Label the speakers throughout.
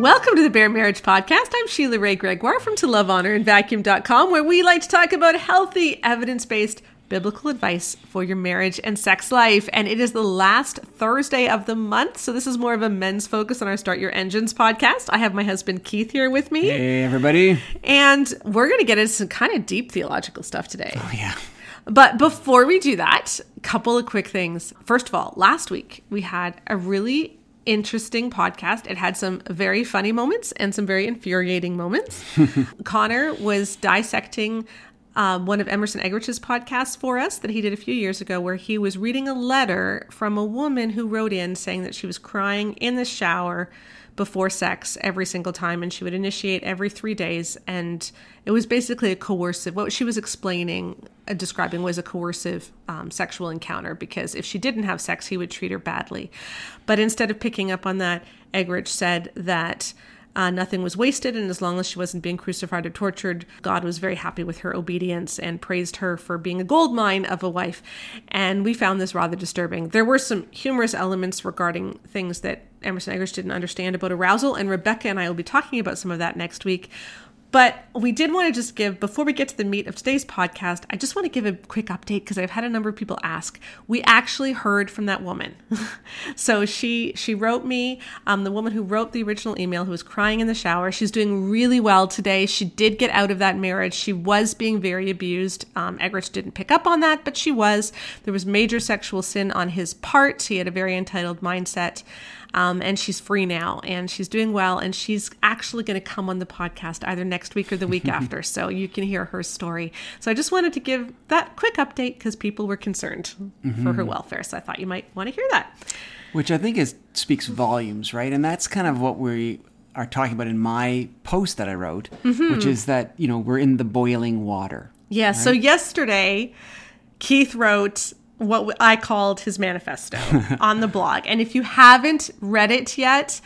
Speaker 1: Welcome to the Bare Marriage Podcast. I'm Sheila Wray Gregoire from To Love, Honor, and Vacuum.com, where we like to talk about healthy, evidence based biblical advice for your marriage and sex life. And it is the last Thursday of the month. So this is more of a men's focus on our Start Your Engines podcast. I have my husband Keith here with me.
Speaker 2: Hey, everybody.
Speaker 1: And we're going to get into some kind of deep theological stuff today.
Speaker 2: Oh, yeah.
Speaker 1: But before we do that, a couple of quick things. First of all, last week we had a really interesting podcast. It had some very funny moments and some very infuriating moments. Connor was dissecting um, one of Emerson Eggerichs' podcasts for us that he did a few years ago, where he was reading a letter from a woman who wrote in saying that she was crying in the shower before sex every single time and she would initiate every three days and it was basically a coercive what she was explaining uh, describing was a coercive um, sexual encounter because if she didn't have sex he would treat her badly but instead of picking up on that eggerich said that uh, nothing was wasted, and as long as she wasn't being crucified or tortured, God was very happy with her obedience and praised her for being a gold mine of a wife. And we found this rather disturbing. There were some humorous elements regarding things that Emerson Eggerichs didn't understand about arousal, and Rebecca and I will be talking about some of that next week. But we did want to just give, before we get to the meat of today's podcast, I just want to give a quick update because I've had a number of people ask. We actually heard from that woman. so she she wrote me, um, the woman who wrote the original email, who was crying in the shower. She's doing really well today. She did get out of that marriage. She was being very abused. Um, Eggerich didn't pick up on that, but she was. There was major sexual sin on his part. He had a very entitled mindset. Um, and she's free now and she's doing well and she's actually going to come on the podcast either next week or the week after so you can hear her story so i just wanted to give that quick update because people were concerned mm-hmm. for her welfare so i thought you might want to hear that
Speaker 2: which i think is speaks volumes right and that's kind of what we are talking about in my post that i wrote mm-hmm. which is that you know we're in the boiling water
Speaker 1: yeah right? so yesterday keith wrote what I called his manifesto on the blog. And if you haven't read it yet,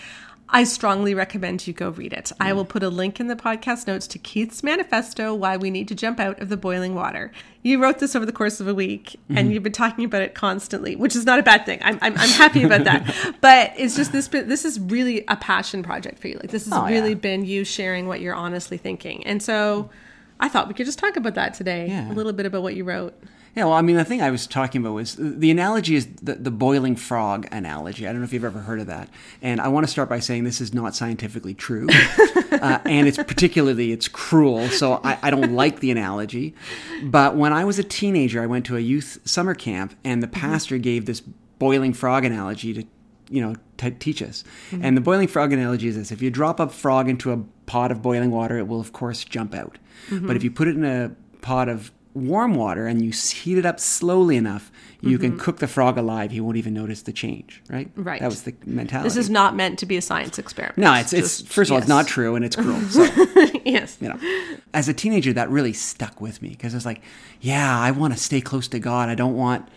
Speaker 1: I strongly recommend you go read it. I will put a link in the podcast notes to Keith's manifesto, Why We Need to Jump Out of the Boiling Water. You wrote this over the course of a week mm-hmm. and you've been talking about it constantly, which is not a bad thing. I'm, I'm, I'm happy about that. but it's just this, this is really a passion project for you. Like, this has oh, really yeah. been you sharing what you're honestly thinking. And so I thought we could just talk about that today, yeah. a little bit about what you wrote.
Speaker 2: Yeah, well, I mean, the thing I was talking about was the analogy is the, the boiling frog analogy. I don't know if you've ever heard of that. And I want to start by saying this is not scientifically true, uh, and it's particularly it's cruel. So I, I don't like the analogy. But when I was a teenager, I went to a youth summer camp, and the mm-hmm. pastor mm-hmm. gave this boiling frog analogy to you know to teach us. Mm-hmm. And the boiling frog analogy is this: if you drop a frog into a pot of boiling water, it will of course jump out. Mm-hmm. But if you put it in a pot of warm water and you heat it up slowly enough, you mm-hmm. can cook the frog alive. He won't even notice the change, right?
Speaker 1: Right.
Speaker 2: That was the mentality.
Speaker 1: This is not meant to be a science experiment.
Speaker 2: No, it's it's Just, first of all, it's not true and it's cruel. So,
Speaker 1: yes.
Speaker 2: You know, as a teenager, that really stuck with me because it's like, yeah, I want to stay close to God. I don't want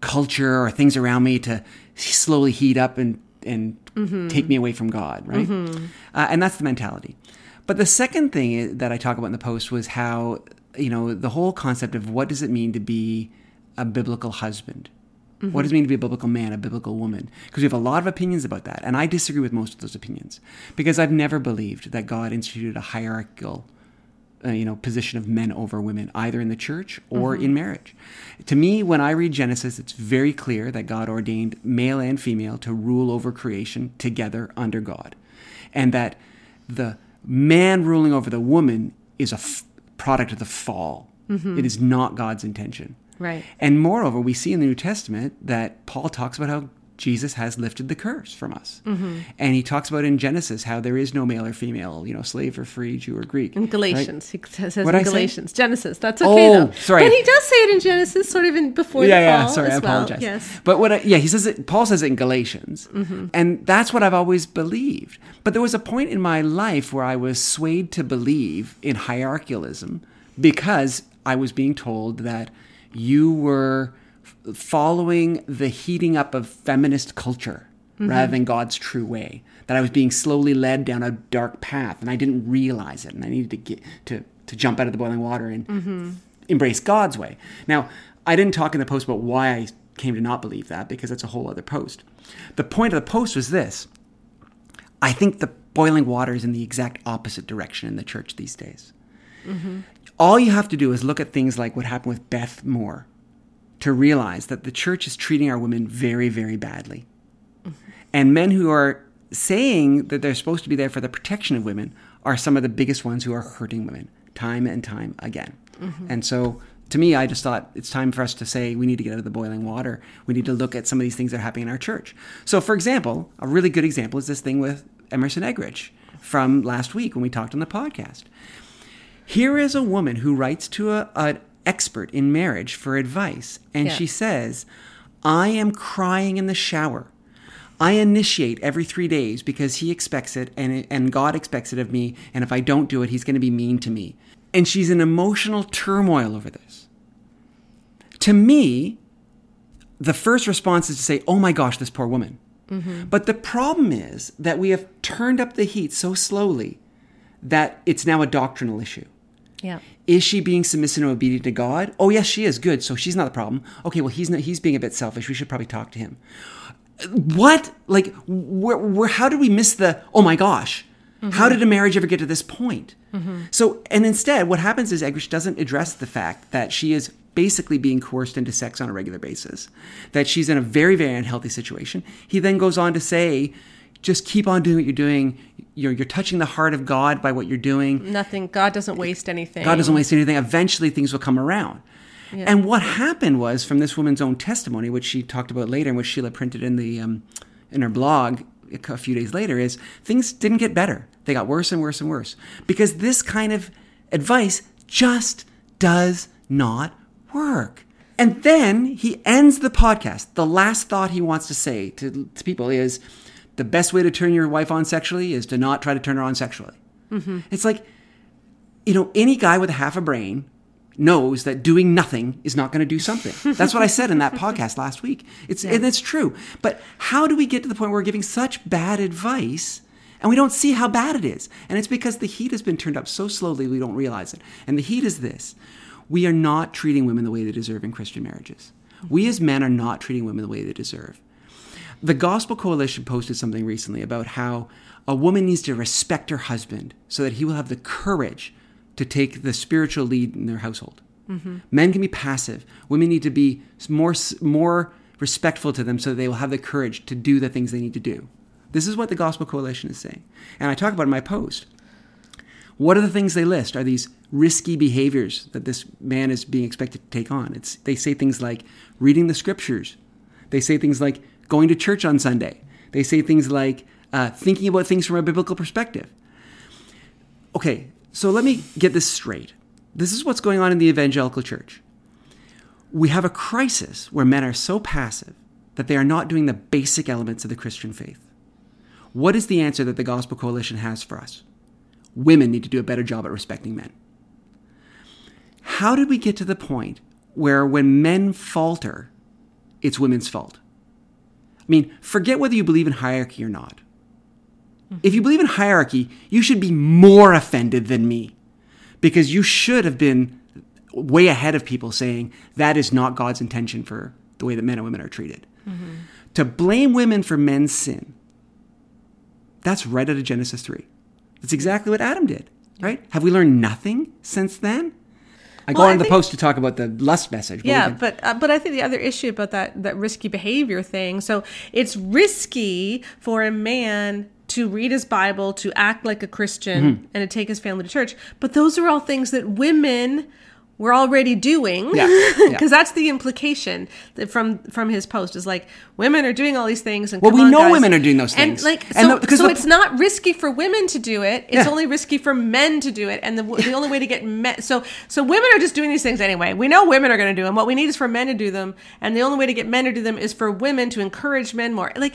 Speaker 2: culture or things around me to slowly heat up and and mm-hmm. take me away from God, right? Mm-hmm. Uh, and that's the mentality. But the second thing that I talk about in the post was how you know, the whole concept of what does it mean to be a biblical husband? Mm-hmm. What does it mean to be a biblical man, a biblical woman? Because we have a lot of opinions about that. And I disagree with most of those opinions because I've never believed that God instituted a hierarchical uh, you know position of men over women either in the church or mm-hmm. in marriage to me when i read genesis it's very clear that god ordained male and female to rule over creation together under god and that the man ruling over the woman is a f- product of the fall. Mm-hmm. It is not God's intention.
Speaker 1: Right.
Speaker 2: And moreover, we see in the New Testament that Paul talks about how Jesus has lifted the curse from us. Mm-hmm. And he talks about in Genesis how there is no male or female, you know, slave or free, Jew or Greek.
Speaker 1: In Galatians, right? he says what in Galatians, Genesis. That's okay oh, though.
Speaker 2: Sorry.
Speaker 1: But he does say it in Genesis, sort of in before
Speaker 2: yeah,
Speaker 1: the
Speaker 2: yeah,
Speaker 1: fall.
Speaker 2: sorry,
Speaker 1: I
Speaker 2: apologize.
Speaker 1: Well. Yes.
Speaker 2: But what? I, yeah, he says it. Paul says it in Galatians, mm-hmm. and that's what I've always believed. But there was a point in my life where I was swayed to believe in hierarchialism because I was being told that you were following the heating up of feminist culture mm-hmm. rather than God's true way. That I was being slowly led down a dark path, and I didn't realize it, and I needed to get to to jump out of the boiling water and mm-hmm. embrace God's way. Now, I didn't talk in the post about why I came to not believe that because that's a whole other post. The point of the post was this: I think the boiling water is in the exact opposite direction in the church these days. All you have to do is look at things like what happened with Beth Moore to realize that the church is treating our women very, very badly. And men who are saying that they're supposed to be there for the protection of women are some of the biggest ones who are hurting women time and time again. And so to me, I just thought it's time for us to say we need to get out of the boiling water. We need to look at some of these things that are happening in our church. So, for example, a really good example is this thing with Emerson Eggerichs from last week when we talked on the podcast. Here is a woman who writes to a, an expert in marriage for advice, and
Speaker 1: Yeah.
Speaker 2: she says, I am crying in the shower. I initiate every three days because he expects it and, and God expects it of me. And if I don't do it, he's going to be mean to me. And she's in emotional turmoil over this. To me, the first response is to say, oh my gosh, this poor woman. Mm-hmm. But the problem is that we have turned up the heat so slowly that it's now a doctrinal issue.
Speaker 1: Yeah.
Speaker 2: Is she being submissive and obedient to God? Oh yes, she is. Good. So she's not the problem. Okay, well he's not. He's being a bit selfish. We should probably talk to him. What? Like, where? where how did we miss the? Oh my gosh! How mm-hmm. did a marriage ever get to this point? Mm-hmm. So, and instead, what happens is Eggerichs doesn't address the fact that she is basically being coerced into sex on a regular basis, that she's in a very, very unhealthy situation. He then goes on to say, just keep on doing what you're doing. You're, you're touching the heart of God by what you're doing.
Speaker 1: Nothing. God doesn't waste anything.
Speaker 2: God doesn't waste anything. Eventually, things will come around. And what happened was, from this woman's own testimony, which she talked about later, and which Sheila printed in the um, in her blog a few days later, is things didn't get better. They got worse and worse and worse because this kind of advice just does not work. And then he ends the podcast. The last thought he wants to say to, to people is the best way to turn your wife on sexually is to not try to turn her on sexually. Mm-hmm. It's like, you know, any guy with half a brain knows that doing nothing is not going to do something. That's what I said in that podcast last week. It's and it's true. But how do we get to the point where we're giving such bad advice and we don't see how bad it is? And it's because the heat has been turned up so slowly we don't realize it. And the heat is this. We are not treating women the way they deserve in Christian marriages. We as men are not treating women the way they deserve. The Gospel Coalition posted something recently about how a woman needs to respect her husband so that he will have the courage to take the spiritual lead in their household. Mm-hmm. Men can be passive. Women need to be more more respectful to them so that they will have the courage to do the things they need to do. This is what the Gospel Coalition is saying. And I talk about in my post. What are the things they list? Are these risky behaviors that this man is being expected to take on? It's they say things like reading the scriptures. They say things like going to church on Sunday. They say things like uh, thinking about things from a biblical perspective. Okay, so let me get this straight. This is what's going on in the evangelical church. We have a crisis where men are so passive that they are not doing the basic elements of the Christian faith. What is the answer that the Gospel Coalition has for us? Women need to do a better job at respecting men. How did we get to the point where when men falter, it's women's fault? I mean, forget whether you believe in hierarchy or not. If you believe in hierarchy, you should be more offended than me because you should have been way ahead of people saying that is not God's intention for the way that men and women are treated. Mm-hmm. To blame women for men's sin, that's right out of Genesis 3. That's exactly what Adam did, right? Have we learned nothing since then? I go
Speaker 1: Well, I
Speaker 2: on the
Speaker 1: think-
Speaker 2: post to talk about the lust message.
Speaker 1: Yeah,
Speaker 2: can-
Speaker 1: but uh, but I think the other issue about that that risky behavior thing. So it's risky for a man to read his Bible, to act like a Christian,
Speaker 2: Mm-hmm.
Speaker 1: and to take his family to church. But those are all things that women were already doing. Because
Speaker 2: yeah.
Speaker 1: that's the implication that from from his post is like women are doing all these things. And
Speaker 2: Well, we
Speaker 1: on,
Speaker 2: know
Speaker 1: guys.
Speaker 2: women are doing those things And
Speaker 1: like
Speaker 2: And
Speaker 1: so,
Speaker 2: the-
Speaker 1: so
Speaker 2: the-
Speaker 1: it's not risky for women to do it. It's
Speaker 2: Yeah.
Speaker 1: only risky for men to do it, and the, the only way to get men. So so women are just doing these things anyway. We know women are going to do them. What we need is for men to do them, and the only way to get men to do them is for women to encourage men more. Like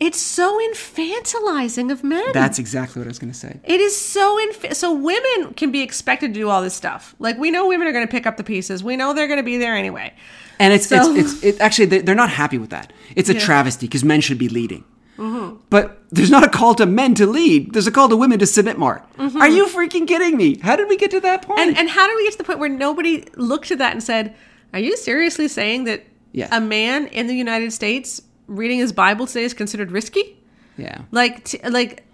Speaker 1: it's so infantilizing of men.
Speaker 2: that's exactly what I was going to say.
Speaker 1: it is so inf- so women can be expected to do all this stuff. Like we know women are going to pick up the pieces. We know they're going to be there anyway.
Speaker 2: And it's
Speaker 1: So-
Speaker 2: it's, it's it, actually they- they're not happy with that. It's a
Speaker 1: Yeah.
Speaker 2: travesty because men should be leading. Mm-hmm. But there's not a call to men to lead. There's a call to women to submit more. Mm-hmm. Are you freaking kidding me? How did we get to that point?
Speaker 1: And and how do we get to the point where nobody looked at that and said, "Are you seriously saying that
Speaker 2: Yes.
Speaker 1: a man in the United States reading his Bible today is considered risky?"
Speaker 2: yeah.
Speaker 1: Like t- like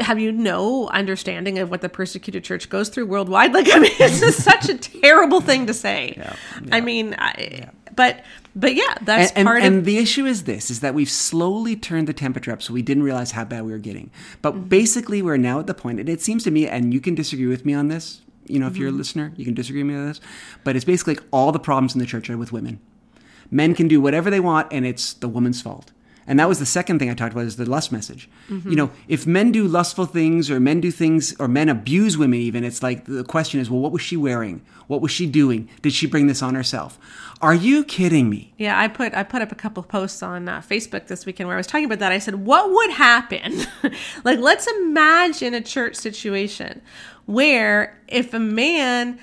Speaker 1: have you no understanding of what the persecuted church goes through worldwide? Like, I mean, it's just such a terrible thing to say.
Speaker 2: Yeah,
Speaker 1: I mean, I, but but yeah, that's
Speaker 2: and,
Speaker 1: part
Speaker 2: and,
Speaker 1: of
Speaker 2: and the issue is this is that we've slowly turned the temperature up so we didn't realize how bad we were getting but
Speaker 1: Mm-hmm.
Speaker 2: basically we're now at the point and it seems to me and you can disagree with me on this you know if you're a
Speaker 1: Mm-hmm.
Speaker 2: listener you can disagree with me on this but it's basically like all the problems in the church are with women men can do whatever they want and it's the woman's fault and that was the second thing i talked about is the lust message
Speaker 1: Mm-hmm.
Speaker 2: you know if men do lustful things or men do things or men abuse women even it's like the question is well what was she wearing what was she doing did she bring this on herself are you kidding me
Speaker 1: Yeah, I put I put up a couple of posts on uh, Facebook this weekend where I was talking about that. I said, "What would happen? like, let's imagine a church situation where if a man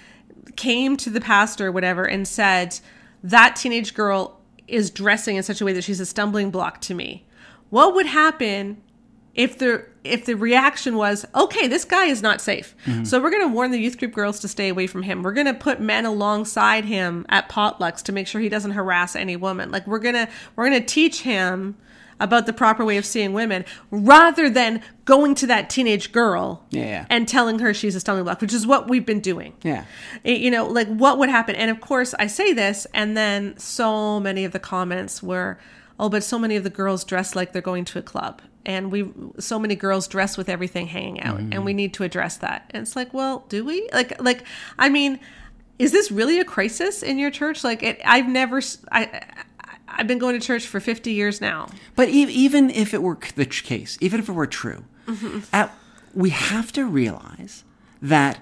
Speaker 1: came to the pastor or whatever and said that teenage girl is dressing in such a way that she's a stumbling block to me. What would happen if the if the reaction was okay this guy is not safe. Mm-hmm. So we're going to warn the youth group girls to stay away from him. We're going to put men alongside him at potlucks to make sure he doesn't harass any woman. Like we're going to we're going to teach him about the proper way of seeing women rather than going to that teenage girl
Speaker 2: Yeah,
Speaker 1: and telling her she's a stumbling block which is what we've been doing.
Speaker 2: Yeah.
Speaker 1: It- you know like what would happen? And of course i say this and then so many of the comments were oh but so many of the girls dress like they're going to a club and we so many girls dress with everything hanging out and we mm-hmm. need to address that. And it's like well do we? Like like i mean is this really a crisis in your church? Like it i've never I- i've been going to church for 50 years now
Speaker 2: But even if it were the ch- case, even if it were true, mm-hmm. at, we have to realize that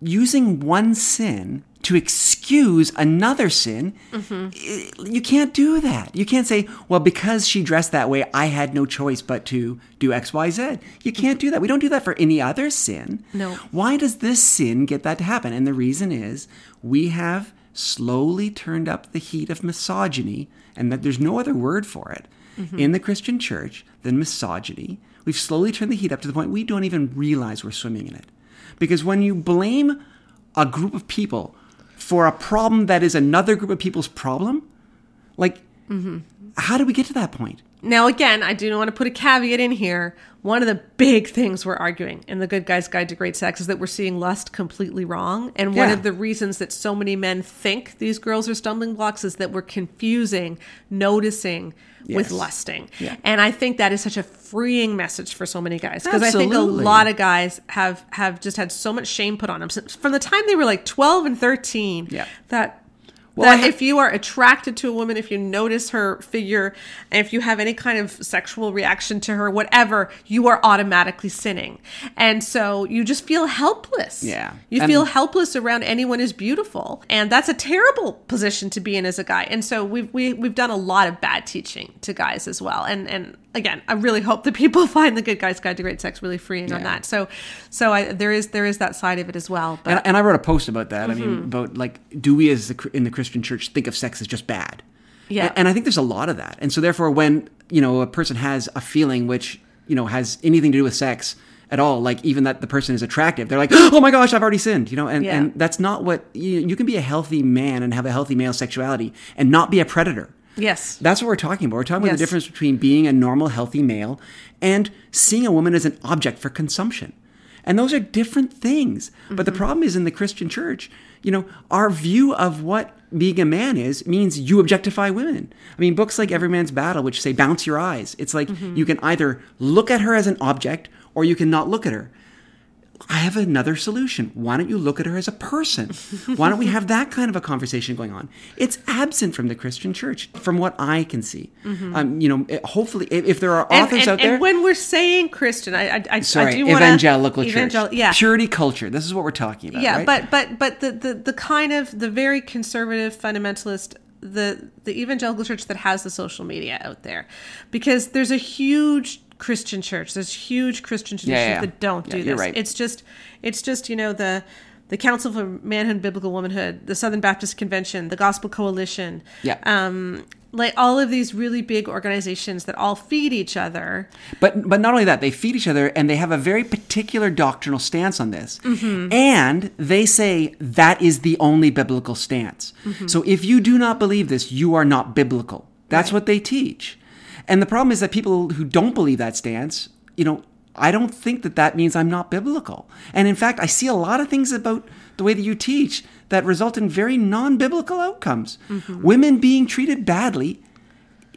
Speaker 2: using one sin to excuse another sin, mm-hmm. i- you can't do that. You can't say, well, because she dressed that way, I had no choice but to do X, Y, Z. You mm-hmm. can't do that. We don't do that for any other sin.
Speaker 1: No.
Speaker 2: Why does this sin get that to happen? And the reason is we have slowly turned up the heat of misogyny, and that there's no other word for it mm-hmm. in the Christian church than misogyny. We've slowly turned the heat up to the point we don't even realize we're swimming in it. Because when you blame a group of people for a problem that is another group of people's problem, like, mm-hmm. how do we get to that point?
Speaker 1: Now, again, I do want to put a caveat in here. One of the big things we're arguing in the Good Guy's Guide to Great Sex is that we're seeing lust completely wrong. And one
Speaker 2: Yeah.
Speaker 1: of the reasons that so many men think these girls are stumbling blocks is that we're confusing noticing with lusting.
Speaker 2: Yeah.
Speaker 1: And I think that is such a freeing message for so many guys because I think a lot of guys have have just had so much shame put on them since, from the time they were like 12 and 13
Speaker 2: Yeah.
Speaker 1: that
Speaker 2: Well,
Speaker 1: that
Speaker 2: ha-
Speaker 1: if you are attracted to a woman, if you notice her figure, and if you have any kind of sexual reaction to her, whatever, you are automatically sinning. And so you just feel helpless.
Speaker 2: Yeah.
Speaker 1: You
Speaker 2: And-
Speaker 1: feel helpless around anyone who's beautiful. And that's a terrible position to be in as a guy. And so we've we, we've done a lot of bad teaching to guys as well. And and again, I really hope that people find the good guy's guide to great sex really freeing on that. So so I, there is there is that side of it as well. But
Speaker 2: And, and I wrote a post about that. I
Speaker 1: Mm-hmm.
Speaker 2: mean, about like, do we as the, in the Christian church think of sex as just bad?
Speaker 1: Yeah.
Speaker 2: And, and I think there's a lot of that. And so therefore, when you know a person has a feeling which you know has anything to do with sex at all, like even that the person is attractive, they're like, oh my gosh, I've already sinned. You know, and
Speaker 1: Yeah.
Speaker 2: and that's not what you, you can be a healthy man and have a healthy male sexuality and not be a predator.
Speaker 1: yes.
Speaker 2: That's what we're talking about. We're talking about
Speaker 1: Yes.
Speaker 2: the difference between being a normal, healthy male and seeing a woman as an object for consumption. And those are different things. But the mm-hmm. problem is in the Christian church, you know, our view of what being a man is means you objectify women. I mean, books like Every Man's Battle, which say bounce your eyes, it's like mm-hmm. you can either look at her as an object or you can not look at her. I have another solution. Why don't you look at her as a person? Why don't we have that kind of a conversation going on? It's absent from the Christian church, from what I can see. Um, you know, hopefully, if, if there are
Speaker 1: Mm-hmm. And-
Speaker 2: authors
Speaker 1: and,
Speaker 2: out there,
Speaker 1: and when we're saying Christian, I, I, I,
Speaker 2: sorry,
Speaker 1: I do want
Speaker 2: evangelical church,
Speaker 1: evangel- yeah,
Speaker 2: purity culture. This is what we're talking about.
Speaker 1: yeah,
Speaker 2: right?
Speaker 1: but but but the, the the kind of the very conservative fundamentalist the the evangelical church that has the social media out there, because there's a huge Christian church, there's huge Christian traditions
Speaker 2: yeah, yeah.
Speaker 1: that don't do this.
Speaker 2: right.
Speaker 1: It's just it's just you know the. The Council for Manhood and Biblical Womanhood, the Southern Baptist Convention, the Gospel Coalition,
Speaker 2: Yeah.
Speaker 1: um, like all of these really big organizations that all feed each other.
Speaker 2: But but not only that, they feed each other and they have a very particular doctrinal stance on this.
Speaker 1: Mm-hmm.
Speaker 2: And they say that is the only biblical stance.
Speaker 1: Mm-hmm.
Speaker 2: So if you do not believe this, you are not biblical. That's
Speaker 1: Right.
Speaker 2: what they teach. And the problem is that people who don't believe that stance, you know, I don't think that that means I'm not biblical. And in fact, I see a lot of things about the way that you teach that result in very non biblical outcomes. Mm-hmm. Women being treated badly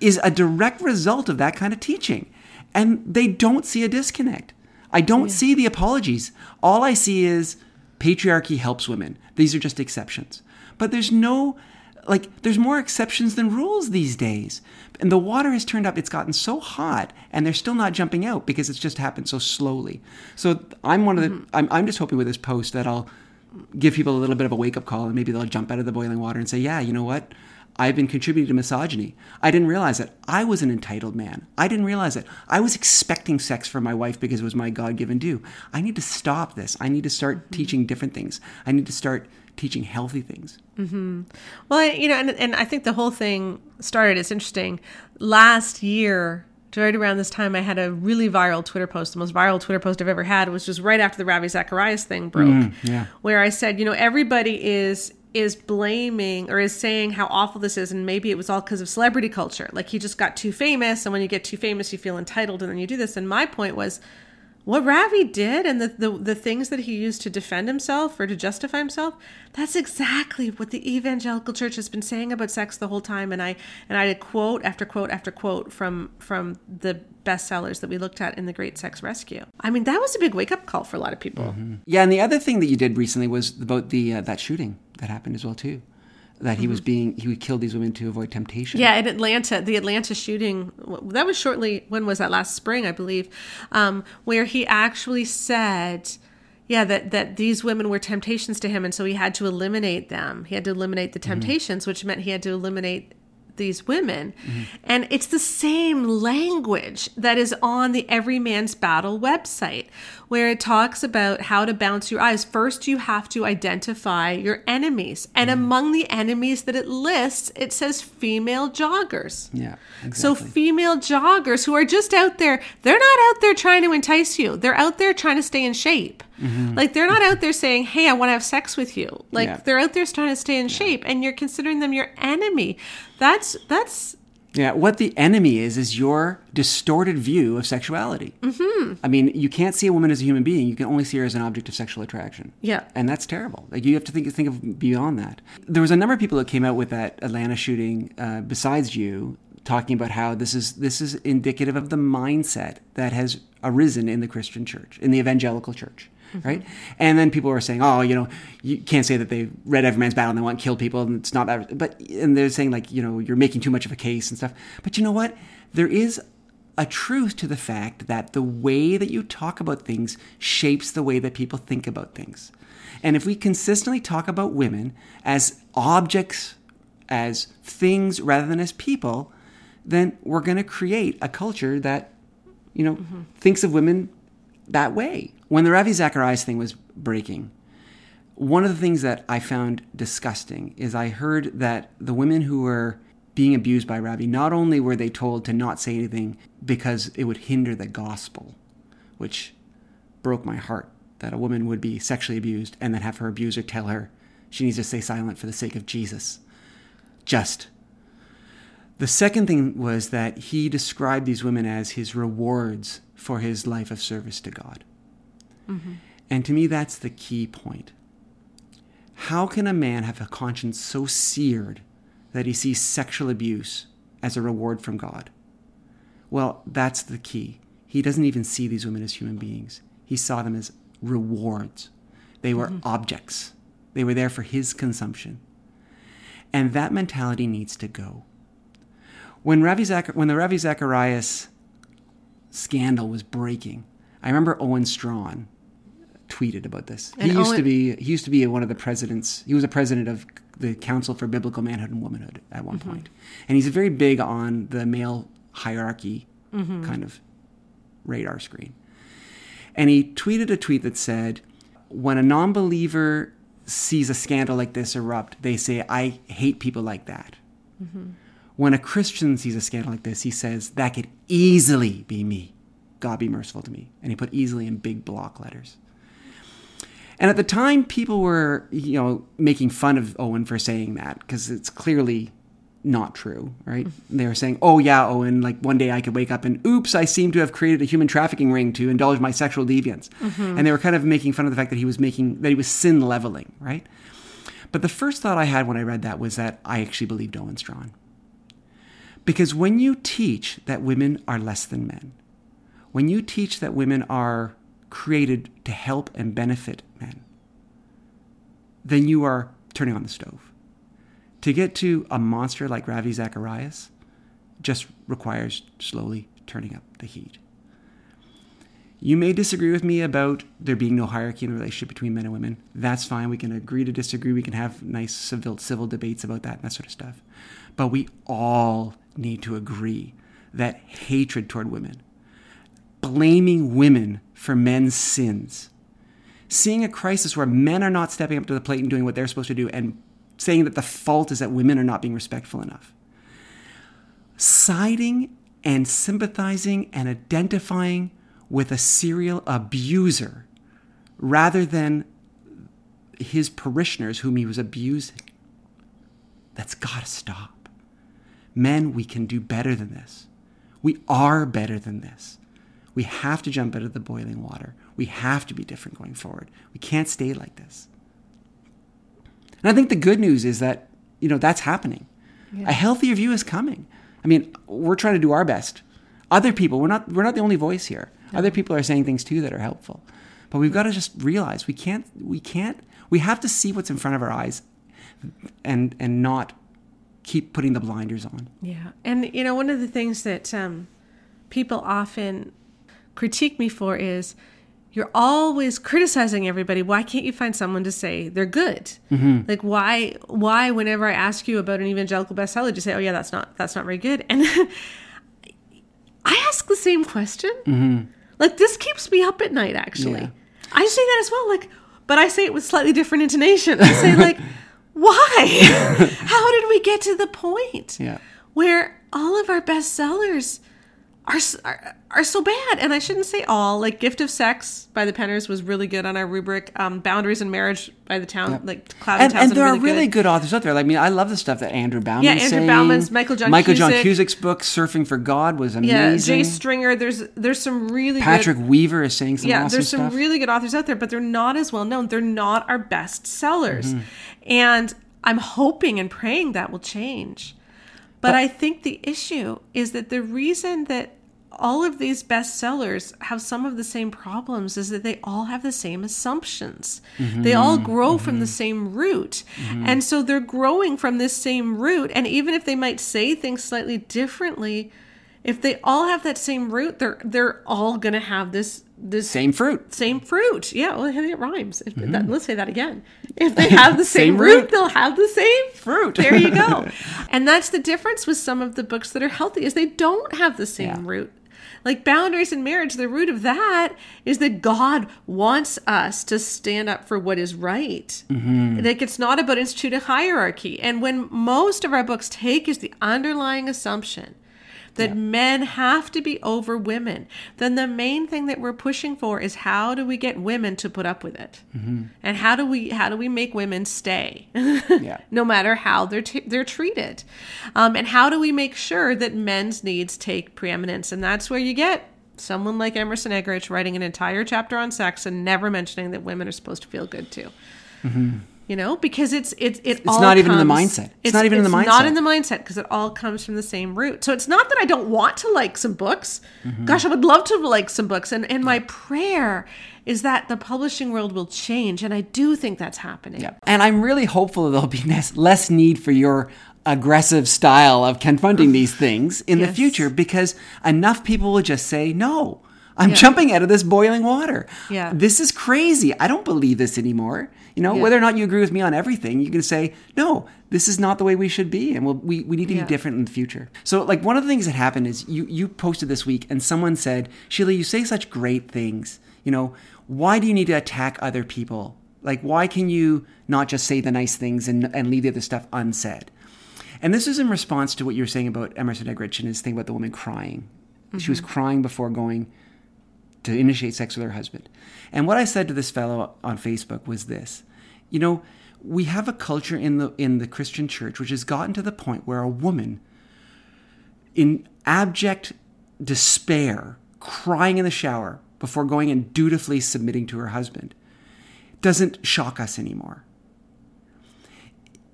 Speaker 2: is a direct result of that kind of teaching. And they don't see a disconnect. I don't see the apologies. All I see is patriarchy helps women. These are just exceptions. But there's no, like, there's more exceptions than rules these days. And the water has turned up, it's gotten so hot, and they're still not jumping out because it's just happened so slowly. So I'm one of the, mm-hmm. I'm, I'm just hoping with this post that I'll give people a little bit of a wake up call and maybe they'll jump out of the boiling water and say, yeah, you know what? I've been contributing to misogyny. I didn't realize it. I was an entitled man. I didn't realize it. I was expecting sex from my wife because it was my God given due. I need to stop this. I need to start mm-hmm. teaching different things. I need to start teaching healthy things. Mm-hmm.
Speaker 1: Well, I- you know, and, and I think the whole thing started, it's interesting. Last year, right around this time, I had a really viral Twitter post. The most viral Twitter post I've ever had was just right after the Ravi Zacharias thing broke.
Speaker 2: yeah.
Speaker 1: Where I said, you know, everybody is is blaming or is saying how awful this is and maybe it was all because of celebrity culture like he just got too famous and when you get too famous you feel entitled and then you do this and my point was what Ravi did and the, the the things that he used to defend himself or to justify himself, that's exactly what the evangelical church has been saying about sex the whole time. And I and I did quote after quote after quote from from the bestsellers that we looked at in the Great Sex Rescue. I mean, that was a big wake up call for a lot of people.
Speaker 2: Yeah, and the other thing that you did recently was about the uh, that shooting that happened as well too. That he was being he would kill these women to avoid temptation.
Speaker 1: Yeah, in Atlanta, the Atlanta shooting, that was shortly, when was that? Last spring, I believe, um, where he actually said, yeah, that, that these women were temptations to him. And so he had to eliminate them. He had to eliminate the temptations, which meant he had to eliminate these women. Mm-hmm. And it's the same language that is on the Every Man's Battle website, where it talks about how to bounce your eyes. First, you have to identify your enemies. And mm-hmm. among the enemies that it lists, it says female joggers.
Speaker 2: Yeah. Exactly.
Speaker 1: So female joggers who are just out there, they're not out there trying to entice you. They're out there trying to stay in shape. Like they're not out there saying, "Hey, I want to have sex with you." Like
Speaker 2: Yeah.
Speaker 1: they're out there trying to stay in shape and you're considering them your enemy. That's that's
Speaker 2: Yeah, what the enemy is is your distorted view of sexuality. Mm-hmm. I mean, you can't see a woman as a human being; you can only see her as an object of sexual attraction.
Speaker 1: Yeah.
Speaker 2: and that's terrible. Like you have to think think of beyond that. There was a number of people that came out with that Atlanta shooting, uh, besides you, talking about how this is this is indicative of the mindset that has arisen in the Christian church, in the evangelical church. Mm-hmm. Right, and then people are saying, "Oh, you know, you can't say that they read Every Man's Battle and they want to kill people, and it's not that." But and they're saying like, you know, you're making too much of a case and stuff. But you know what? There is a truth to the fact that the way that you talk about things shapes the way that people think about things. And if we consistently talk about women as objects, as things rather than as people, then we're going to create a culture that, you know, mm-hmm. thinks of women that way. When the Ravi Zacharias thing was breaking, one of the things that I found disgusting is I heard that the women who were being abused by Ravi, not only were they told to not say anything because it would hinder the gospel, which broke my heart that a woman would be sexually abused and then have her abuser tell her she needs to stay silent for the sake of Jesus. Just. The second thing was that he described these women as his rewards for his life of service to God. Mm-hmm. And to me, that's the key point. How can a man have a conscience so seared that he sees sexual abuse as a reward from God? Well, that's the key. He doesn't even see these women as human beings, he saw them as rewards. They were mm-hmm. objects, they were there for his consumption. And that mentality needs to go. When, Ravi Zach- when the Ravi Zacharias scandal was breaking, I remember Owen Strachan tweeted about this.
Speaker 1: And
Speaker 2: he used to be he used to be one of the presidents. He was a president of the Council for Biblical Manhood and Womanhood at one mm-hmm. point. and he's very big on the male hierarchy mm-hmm. kind of radar screen. And he tweeted a tweet that said, "When a non-believer sees a scandal like this erupt, they say I hate people like that." Mm-hmm. When a Christian sees a scandal like this, he says, That could easily be me. God be merciful to me. And he put easily in big block letters. And at the time, people were, you know, making fun of Owen for saying that because it's clearly not true, right? Mm-hmm. They were saying, "Oh yeah, Owen, like one day I could wake up and oops, I seem to have created a human trafficking ring to indulge my sexual deviance," mm-hmm. and they were kind of making fun of the fact that he was making that he was sin leveling, right? But the first thought I had when I read that was that I actually believed Owen Strachan, because when you teach that women are less than men, when you teach that women are created to help and benefit men, then you are turning on the stove. To get to a monster like Ravi Zacharias just requires slowly turning up the heat. You may disagree with me about there being no hierarchy in the relationship between men and women. That's fine. We can agree to disagree. We can have nice civil, civil debates about that and that sort of stuff. But we all need to agree that hatred toward women, blaming women for men's sins, seeing a crisis where men are not stepping up to the plate and doing what they're supposed to do, and saying that the fault is that women are not being respectful enough. Siding and sympathizing and identifying with a serial abuser rather than his parishioners whom he was abusing. That's got to stop. Men, we can do better than this. We are better than this. We have to jump out of the boiling water. We have to be different going forward. We can't stay like this. And I think the good news is that, you know, that's happening. Yeah. A healthier view is coming. I mean, we're trying to do our best. Other people, we're not we're not the only voice here. No. Other people are saying things too that are helpful. But we've got to just realize we can't we can't we have to see what's in front of our eyes and and not keep putting the blinders on.
Speaker 1: Yeah. And you know, one of the things that um, people often critique me for is you're always criticizing everybody. Why can't you find someone to say they're good? Mm-hmm. Like why why whenever I ask you about an evangelical bestseller, do you say, "Oh yeah, that's not that's not very good." And I ask the same question. Mm-hmm. Like this keeps me up at night. Actually, yeah. I say that as well. Like, but I say it with slightly different intonation. I say like, "Why? How did we get to the point
Speaker 2: yeah.
Speaker 1: where all of our bestsellers?" Are, are, are so bad. And I shouldn't say all. Like Gift of Sex by the Penners was really good on our rubric. Um, Boundaries in Marriage by the Town, yep. like
Speaker 2: Cloud and, and there really are really good. good. authors out there. Like, I mean, I love the stuff that Andrew Bauman. Yeah, Andrew saying. Bauman's,
Speaker 1: Michael John
Speaker 2: Michael
Speaker 1: Cusick.
Speaker 2: John Cusick's book Surfing for God was amazing. Yeah,
Speaker 1: Jay Stringer. There's there's some really
Speaker 2: Patrick
Speaker 1: good,
Speaker 2: Weaver is saying some
Speaker 1: yeah.
Speaker 2: Awesome
Speaker 1: there's some
Speaker 2: stuff.
Speaker 1: really good authors out there, but they're not as well known. They're not our best sellers, mm-hmm. and I'm hoping and praying that will change. But I think the issue is that the reason that all of these bestsellers have some of the same problems is that they all have the same assumptions. Mm-hmm, they all grow mm-hmm. from the same root. Mm-hmm. And so they're growing from this same root. And even if they might say things slightly differently, if they all have that same root, they're they're all gonna have this this
Speaker 2: same fruit.
Speaker 1: Same fruit. Yeah, well it rhymes. If, that, let's say that again. If they have the same, same root, root, they'll have the same
Speaker 2: fruit.
Speaker 1: There you go. and that's the difference with some of the books that are healthy is they don't have the same yeah. root. Like boundaries in marriage, the root of that is that God wants us to stand up for what is right. Mm-hmm. Like it's not about instituting hierarchy. And when most of our books take is the underlying assumption that yeah. men have to be over women, then the main thing that we're pushing for is how do we get women to put up with it, mm-hmm. and how do we how do we make women stay, yeah. no matter how they're t- they're treated, um, and how do we make sure that men's needs take preeminence, and that's where you get someone like Emerson Eggerichs writing an entire chapter on sex and never mentioning that women are supposed to feel good too. Mm-hmm you know because it's it's it
Speaker 2: it's not even in the mindset it's, it's not even
Speaker 1: it's
Speaker 2: in the mindset It's
Speaker 1: not in the mindset because it all comes from the same root so it's not that i don't want to like some books mm-hmm. gosh i would love to like some books and and my prayer is that the publishing world will change and i do think that's happening
Speaker 2: yeah. and i'm really hopeful that there'll be less, less need for your aggressive style of confronting these things in yes. the future because enough people will just say no I'm yeah. jumping out of this boiling water.
Speaker 1: Yeah.
Speaker 2: This is crazy. I don't believe this anymore. You know, yeah. whether or not you agree with me on everything, you can say, no, this is not the way we should be. And we'll, we, we need to yeah. be different in the future. So, like, one of the things that happened is you, you posted this week and someone said, Sheila, you say such great things. You know, why do you need to attack other people? Like, why can you not just say the nice things and, and leave the other stuff unsaid? And this is in response to what you were saying about Emerson Eggerichs and his thing about the woman crying. Mm-hmm. She was mm-hmm. crying before going to initiate sex with her husband. And what I said to this fellow on Facebook was this you know, we have a culture in the in the Christian church which has gotten to the point where a woman in abject despair, crying in the shower before going and dutifully submitting to her husband, doesn't shock us anymore.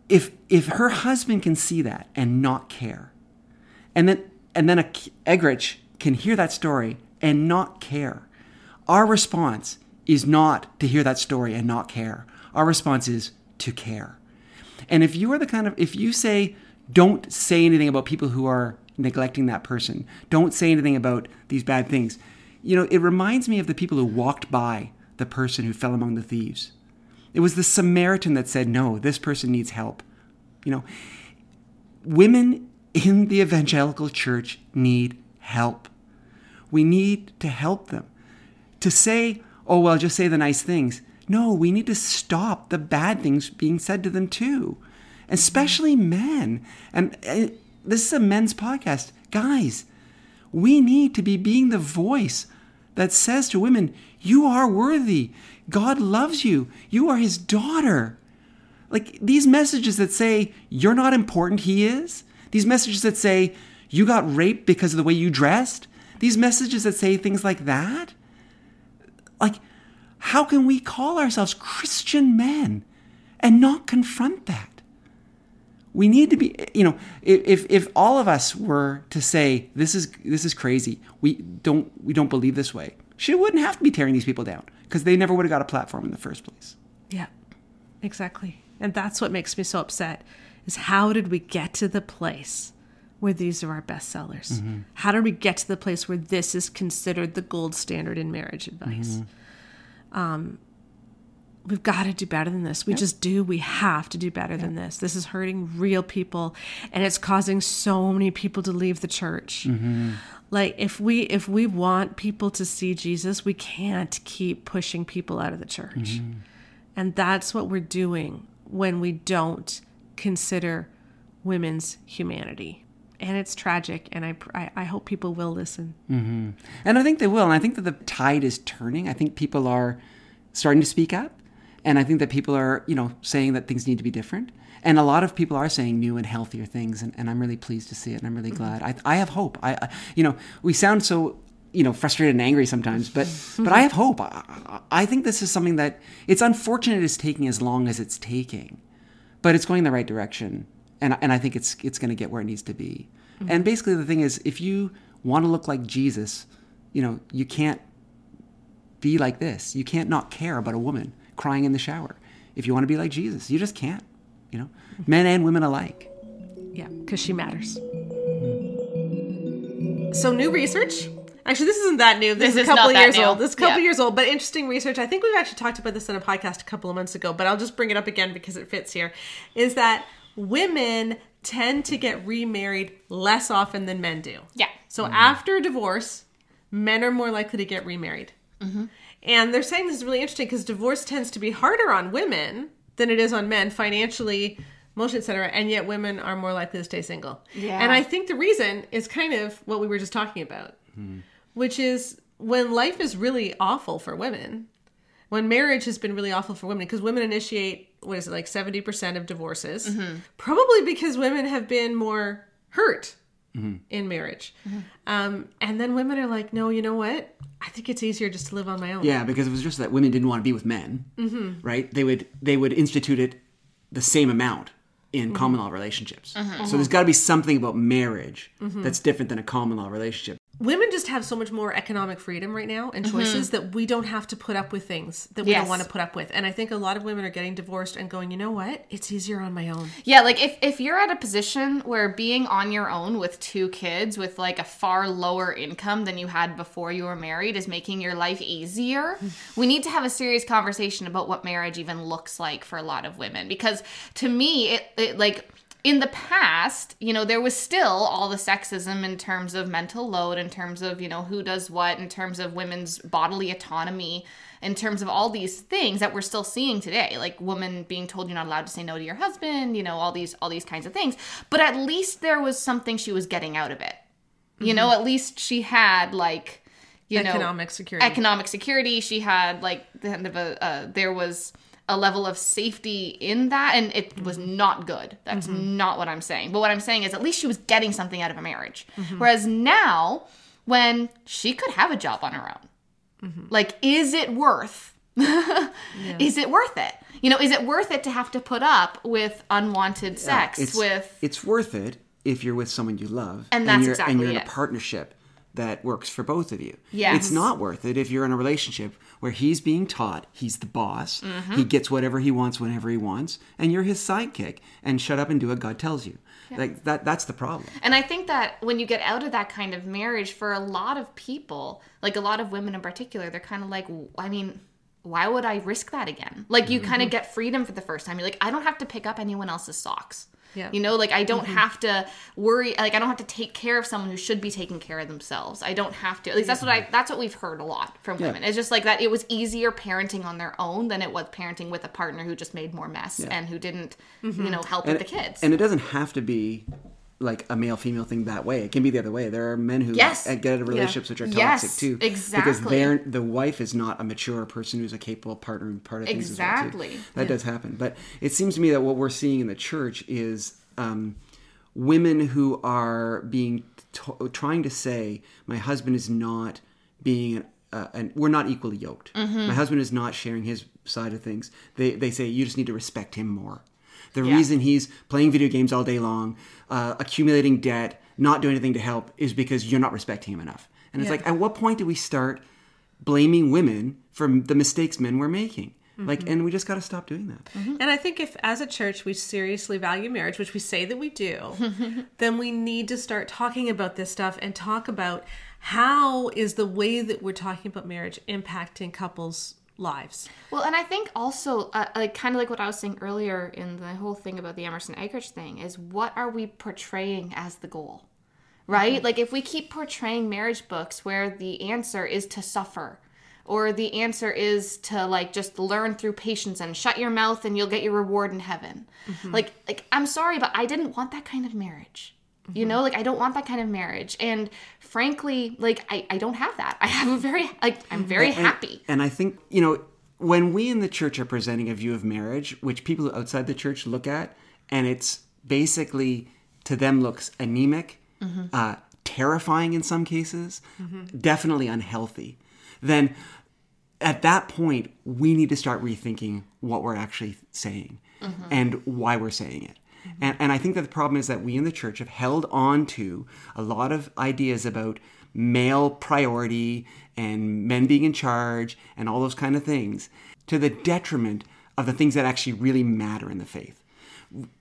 Speaker 2: If if her husband can see that and not care, and then and then a Eggerichs can hear that story and not care, our response is not to hear that story and not care. Our response is to care. And if you are the kind of if you say don't say anything about people who are neglecting that person. Don't say anything about these bad things. You know, it reminds me of the people who walked by the person who fell among the thieves. It was the Samaritan that said, No, this person needs help. You know, women in the evangelical church need help. We need to help them. To say, Oh, well, just say the nice things. No, we need to stop the bad things being said to them too, especially men. And eh, this is a men's podcast. Guys, we need to be being the voice that says to women, You are worthy. God loves you. You are his daughter. Like these messages that say, You're not important, he is. These messages that say, You got raped because of the way you dressed. These messages that say things like that. Like, how can we call ourselves Christian men and not confront that? we need to be you know if if all of us were to say this is this is crazy we don't we don't believe this way she wouldn't have to be tearing these people down because they never would have got a platform in the first place
Speaker 1: yeah exactly and that's what makes me so upset is how did we get to the place where these are our best sellers mm-hmm. how did we get to the place where this is considered the gold standard in marriage advice mm-hmm. Um, we've got to do better than this. We yep. just do. We have to do better yep. than this. This is hurting real people and it's causing so many people to leave the church. Mm-hmm. Like if we if we want people to see Jesus, we can't keep pushing people out of the church. Mm-hmm. And that's what we're doing when we don't consider women's humanity. And it's tragic, and I, I, I hope people will listen.
Speaker 2: Mm-hmm. And I think they will. And I think that the tide is turning. I think people are starting to speak up and I think that people are, you know, saying that things need to be different. And a lot of people are saying new and healthier things, and, and I'm really pleased to see it, and I'm really mm-hmm. glad. I, I have hope. I, I, you know, we sound so, you know, frustrated and angry sometimes, but but I have hope. I, I think this is something that it's unfortunate it's taking as long as it's taking, but it's going in the right direction, and and I think it's it's going to get where it needs to be. Mm-hmm. And basically, the thing is, if you want to look like Jesus, you know, you can't be like this. You can't not care about a woman crying in the shower. If you want to be like Jesus, you just can't, you know, men and women alike.
Speaker 1: Yeah, because she matters. So, new research. Actually, this isn't that new. This, this is a couple of years new. old. This is a couple yeah. years old, but interesting research. I think we've actually talked about this in a podcast a couple of months ago, but I'll just bring it up again because it fits here. Is that women tend to get remarried less often than men do.
Speaker 3: Yeah.
Speaker 1: So mm-hmm. after divorce, men are more likely to get remarried. Mm-hmm. And they're saying this is really interesting because divorce tends to be harder on women than it is on men financially, emotionally, etc. And yet women are more likely to stay single. Yeah. And I think the reason is kind of what we were just talking about, hmm. which is when life is really awful for women, when marriage has been really awful for women, because women initiate what is it like seventy percent of divorces, mm-hmm. probably because women have been more hurt mm-hmm. in marriage. Mm-hmm. Um, and then women are like, no, you know what? I think it's easier just to live on my own.
Speaker 2: Yeah, because it was just that women didn't want to be with men, mm-hmm. right? They would they would institute it the same amount in mm-hmm. common law relationships. Mm-hmm. So there's got to be something about marriage that's different than a common law relationship
Speaker 1: women just have so much more economic freedom right now and choices mm-hmm. that we don't have to put up with things that we yes. don't want to put up with. And I think a lot of women are getting divorced and going, you know what? It's easier on my own.
Speaker 3: Yeah, like if, if you're at a position where being on your own with two kids with like a far lower income than you had before you were married is making your life easier, we need to have a serious conversation about what marriage even looks like for a lot of women. Because to me, it, it like in the past, you know, there was still all the sexism in terms of mental load, in terms of, you know, who does what, in terms of women's bodily autonomy, in terms of all these things that we're still seeing today, like women being told you're not allowed to say no to your husband, you know, all these all these kinds of things. But at least there was something she was getting out of it. You mm-hmm. know, at least she had like you
Speaker 1: economic
Speaker 3: know, economic
Speaker 1: security.
Speaker 3: Economic security. She had like the end of a uh, there was a level of safety in that and it was not good. That's mm-hmm. not what i'm saying. But what i'm saying is at least she was getting something out of a marriage. Mm-hmm. Whereas now when she could have a job on her own mm-hmm. like is it worth is it worth it? You know is it worth it to have to put up with unwanted sex
Speaker 2: it's,
Speaker 3: with
Speaker 2: it's worth it if you're with someone you love
Speaker 3: And that's
Speaker 2: you're,
Speaker 3: exactly
Speaker 2: and you're in a partnership that works for both of you.
Speaker 3: Yes.
Speaker 2: It's not worth it if you're in a relationship where he's being taught he's the boss,
Speaker 3: Mm-hmm.
Speaker 2: he gets whatever he wants whenever he wants, and you're his sidekick and shut up and do what God tells you. Like that that's the problem.
Speaker 3: And I think that when you get out of that kind of marriage, for a lot of people, like a lot of women in particular, they're kind of like, I mean, why would I risk that again? Like, you kind of get freedom for the first time. You're like, I don't have to pick up anyone else's socks.
Speaker 1: Yeah.
Speaker 3: You know, like I don't mm-hmm. have to worry. Like I don't have to take care of someone who should be taking care of themselves. I don't have to. At least that's what I. Mm-hmm. That's what we've heard a lot from women. It's just like that. It was easier parenting on their own than it was parenting with a partner who just made more mess and who didn't, you mm-hmm. know, help with the kids.
Speaker 2: And it doesn't have to be like a male female thing that way. It can be the other way. There are men who
Speaker 3: Yes.
Speaker 2: get out of relationships which are
Speaker 3: Yes,
Speaker 2: toxic too. Because
Speaker 3: exactly.
Speaker 2: they're the wife is not a mature person who's a capable partner and part of things as well, too.
Speaker 3: Exactly.
Speaker 2: That does happen. But it seems to me that what we're seeing in the church is um, women who are being to- trying to say, "My husband is not being." An, uh, and we're not equally yoked.
Speaker 3: Mm-hmm.
Speaker 2: My husband is not sharing his side of things. They they say you just need to respect him more. The
Speaker 3: Yeah.
Speaker 2: reason he's playing video games all day long, uh, accumulating debt, not doing anything to help, is because you're not respecting him enough. And it's like, at what point do we start blaming women for the mistakes men were making? Like, and we just got to stop doing that.
Speaker 1: And I think if, as a church, we seriously value marriage, which we say that we do, then we need to start talking about this stuff and talk about how is the way that we're talking about marriage impacting couples' lives.
Speaker 3: Well, and I think also, uh, like kind of like what I was saying earlier in the whole thing about the Emerson Eggerichs thing, is what are we portraying as the goal? Right? Like if we keep portraying marriage books where the answer is to suffer, or the answer is to like just learn through patience and shut your mouth and you'll get your reward in heaven. Like, like I'm sorry, but I didn't want that kind of marriage. You know, like I don't want that kind of marriage. And frankly, like I, I don't have that. I have a very like I'm mm-hmm. very
Speaker 2: And-
Speaker 3: happy.
Speaker 2: And I think, you know, when we in the church are presenting a view of marriage, which people outside the church look at, and it's basically to them looks anemic, mm-hmm. uh, terrifying in some cases, mm-hmm. definitely unhealthy, then at that point, we need to start rethinking what we're actually saying and why we're saying it. Mm-hmm. And, and I think that the problem is that we in the church have held on to a lot of ideas about male priority and men being in charge and all those kind of things to the detriment of the things that actually really matter in the faith.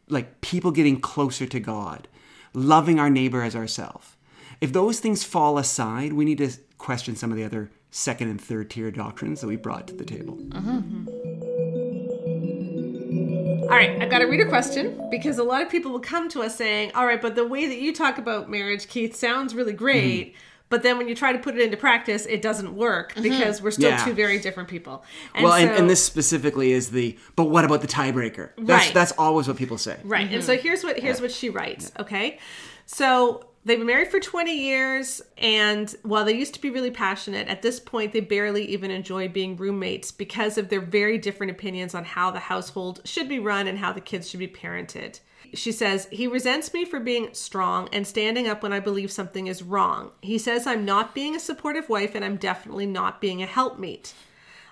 Speaker 2: Like people getting closer to God, loving our neighbor as ourselves. If those things fall aside, we need to question some of the other second and third tier doctrines that we brought to the table. Mm-hmm. Mm-hmm.
Speaker 1: All right, I've got to read a reader question because a lot of people will come to us saying, All right, but the way that you talk about marriage, Keith, sounds really great. Mm-hmm. But then when you try to put it into practice, it doesn't work mm-hmm. because we're still
Speaker 2: Yeah.
Speaker 1: two very different people. And
Speaker 2: well, and,
Speaker 1: so-
Speaker 2: and this specifically is the, but what about the tiebreaker? That's,
Speaker 1: Right.
Speaker 2: that's always what people say.
Speaker 1: Right. And mm-hmm. so here's what here's what she writes, okay? So they've been married for 20 years and while they used to be really passionate, at this point they barely even enjoy being roommates because of their very different opinions on how the household should be run and how the kids should be parented. She says, He resents me for being strong and standing up when I believe something is wrong. He says I'm not being a supportive wife and I'm definitely not being a helpmate.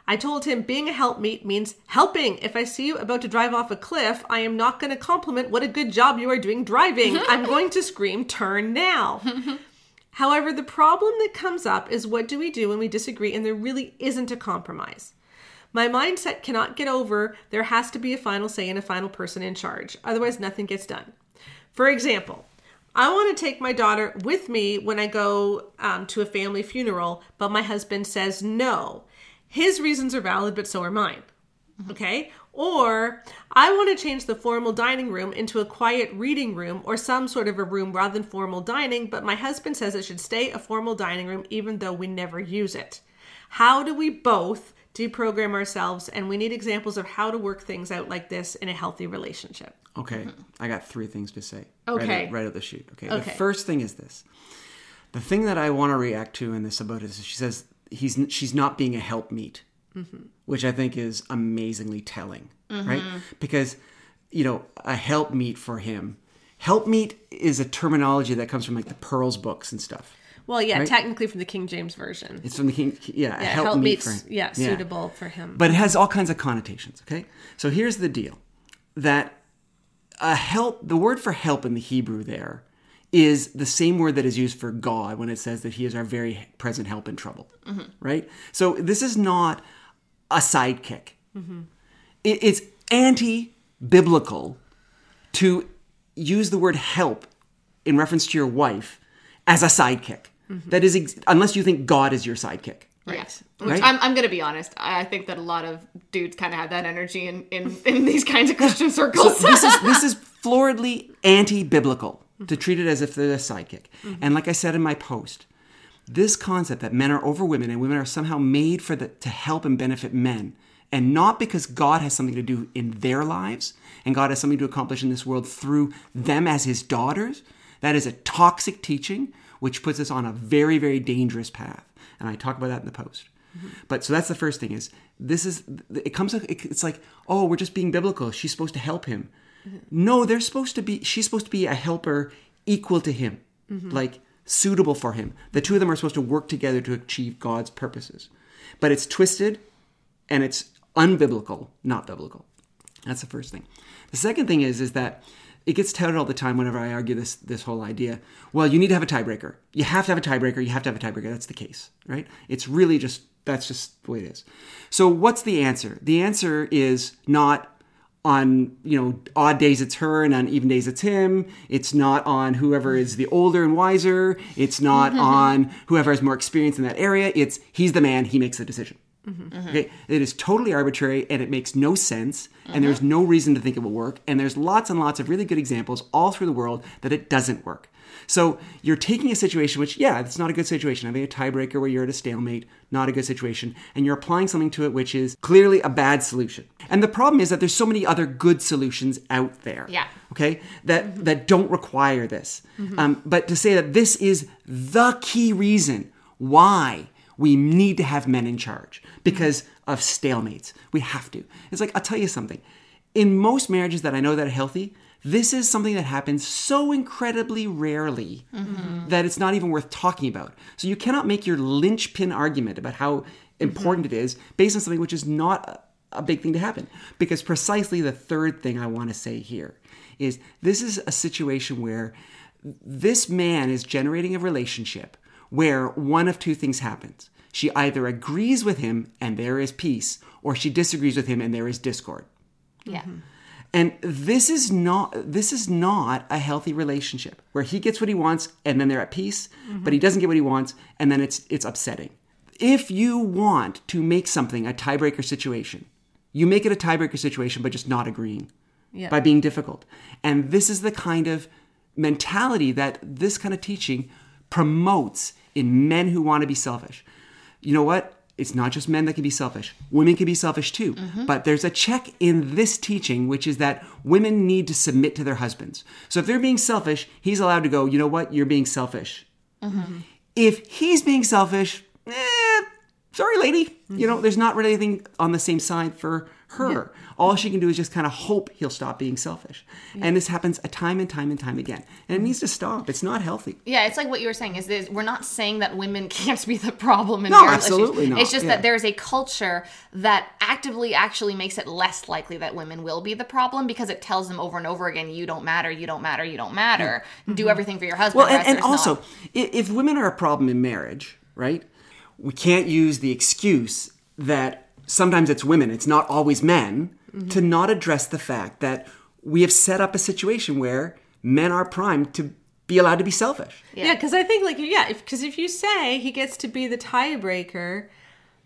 Speaker 1: I told him being a helpmate means helping. If I see you about to drive off a cliff, I am not going to compliment what a good job you are doing driving. I'm going to scream, turn now. However, the problem that comes up is what do we do when we disagree and there really isn't a compromise? My mindset cannot get over there has to be a final say and a final person in charge. Otherwise, nothing gets done. For example, I want to take my daughter with me when I go um, to a family funeral, but my husband says no. His reasons are valid, but so are mine. Okay? Or I want to change the formal dining room into a quiet reading room or some sort of a room rather than formal dining, but my husband says it should stay a formal dining room even though we never use it. How do we both deprogram ourselves? And we need examples of how to work things out like this in a healthy relationship.
Speaker 2: Okay, I got three things to say.
Speaker 1: Okay.
Speaker 2: Right out, right out the chute. Okay. The
Speaker 1: Okay.
Speaker 2: first thing is this. The thing that I want to react to in this about is she says he's she's not being a helpmeet. which I think is amazingly telling, right? Because, you know, a helpmeet for him. Helpmeet is a terminology that comes from like the Pearls books and stuff.
Speaker 1: Well, yeah,
Speaker 2: Right?
Speaker 1: technically from the King James version.
Speaker 2: It's from the King, yeah,
Speaker 1: Yeah,
Speaker 2: helpmeet
Speaker 1: help
Speaker 2: for him.
Speaker 1: yeah, suitable for him.
Speaker 2: But it has all kinds of connotations, okay? So here's the deal that a help, the word for help in the Hebrew there is the same word that is used for God when it says that he is our very present help in trouble, mm-hmm. right? So this is not a sidekick. Mm-hmm. It- it's anti biblical to use the word help in reference to your wife as a sidekick. Mm-hmm. That is, ex- unless you think God is your sidekick.
Speaker 3: Yes.
Speaker 2: Right?
Speaker 3: I'm, I'm going to be honest. I I think that a lot of dudes kind of have that energy in, in, in these kinds of Christian circles.
Speaker 2: this is this is floridly anti-biblical to treat it as if they're a sidekick. And like I said in my post, this concept that men are over women and women are somehow made for the to help and benefit men, and not because God has something to do in their lives and God has something to accomplish in this world through them as His daughters. That is a toxic teaching which puts us on a very very dangerous path. And I talk about that in the post. But so that's the first thing is this is it comes it's like oh we're just being biblical she's supposed to help him no they're supposed to be she's supposed to be a helper equal to him mm-hmm. like suitable for him the two of them are supposed to work together to achieve god's purposes but it's twisted and it's unbiblical not biblical that's the first thing the second thing is is that it gets touted all the time whenever I argue this this whole idea. Well, you need to have a tiebreaker. You have to have a tiebreaker. You have to have a tiebreaker. That's the case, right? It's really just that's just the way it is. So what's the answer? The answer is not on you know odd days it's her and on even days it's him. It's not on whoever is the older and wiser. It's not mm-hmm. on whoever has more experience in that area. It's he's the man. He makes the decision. Mm-hmm. Okay, it is totally arbitrary and it makes no sense, and mm-hmm. there's no reason to think it will work. And there's lots and lots of really good examples all through the world that it doesn't work. So you're taking a situation which, yeah, it's not a good situation. Having a tiebreaker where you're at a stalemate, not a good situation, and you're applying something to it which is clearly a bad solution. And the problem is that there's so many other good solutions out there.
Speaker 3: Yeah.
Speaker 2: Okay, that mm-hmm. that don't require this. Mm-hmm. Um, but to say that this is the key reason why we need to have men in charge because mm-hmm. of stalemates. We have to. It's like, I'll tell you something. In most marriages that I know that are healthy, this is something that happens so incredibly rarely mm-hmm. that it's not even worth talking about. So you cannot make your linchpin argument about how important mm-hmm. it is based on something which is not a, a big thing to happen. Because precisely the third thing I want to say here is this is a situation where this man is generating a relationship where one of two things happens. She either agrees with him and there is peace, or she disagrees with him and there is discord.
Speaker 3: yeah. Mm-hmm.
Speaker 2: And this is not this is not a healthy relationship where he gets what he wants and then they're at peace, but he doesn't get what he wants and then it's it's upsetting. If you want to make something a tiebreaker situation, you make it a tiebreaker situation by just not agreeing.
Speaker 1: Yeah.
Speaker 2: By being difficult. And this is the kind of mentality that this kind of teaching promotes in men who want to be selfish. You know what? It's not just men that can be selfish. Women can be selfish too. Mm-hmm. But there's a check in this teaching, which is that women need to submit to their husbands. So if they're being selfish, he's allowed to go, you know what? You're being selfish. Mm-hmm. If he's being selfish, eh, sorry, lady. You mm-hmm. know, there's not really anything on the same side for her. All she can do is just kind of hope he'll stop being selfish. And this happens a time and time and time again. And it needs to stop. It's not healthy.
Speaker 3: Yeah, it's like what you were saying. Is this, we're not saying that women can't be the problem in
Speaker 2: marriage.
Speaker 3: No,
Speaker 2: absolutely
Speaker 3: issues.
Speaker 2: not,
Speaker 3: It's just
Speaker 2: yeah.
Speaker 3: that there's a culture that actively actually makes it less likely that women will be the problem because it tells them over and over again, "You don't matter. You don't matter. You don't matter. Do mm-hmm. everything for your husband."
Speaker 2: Well, and, and also,
Speaker 3: not."
Speaker 2: if women are a problem in marriage, right, we can't use the excuse that sometimes it's women, it's not always men, to not address the fact that we have set up a situation where men are primed to be allowed to be selfish.
Speaker 1: Yeah, because I think like yeah, because if, you say he gets to be the tiebreaker,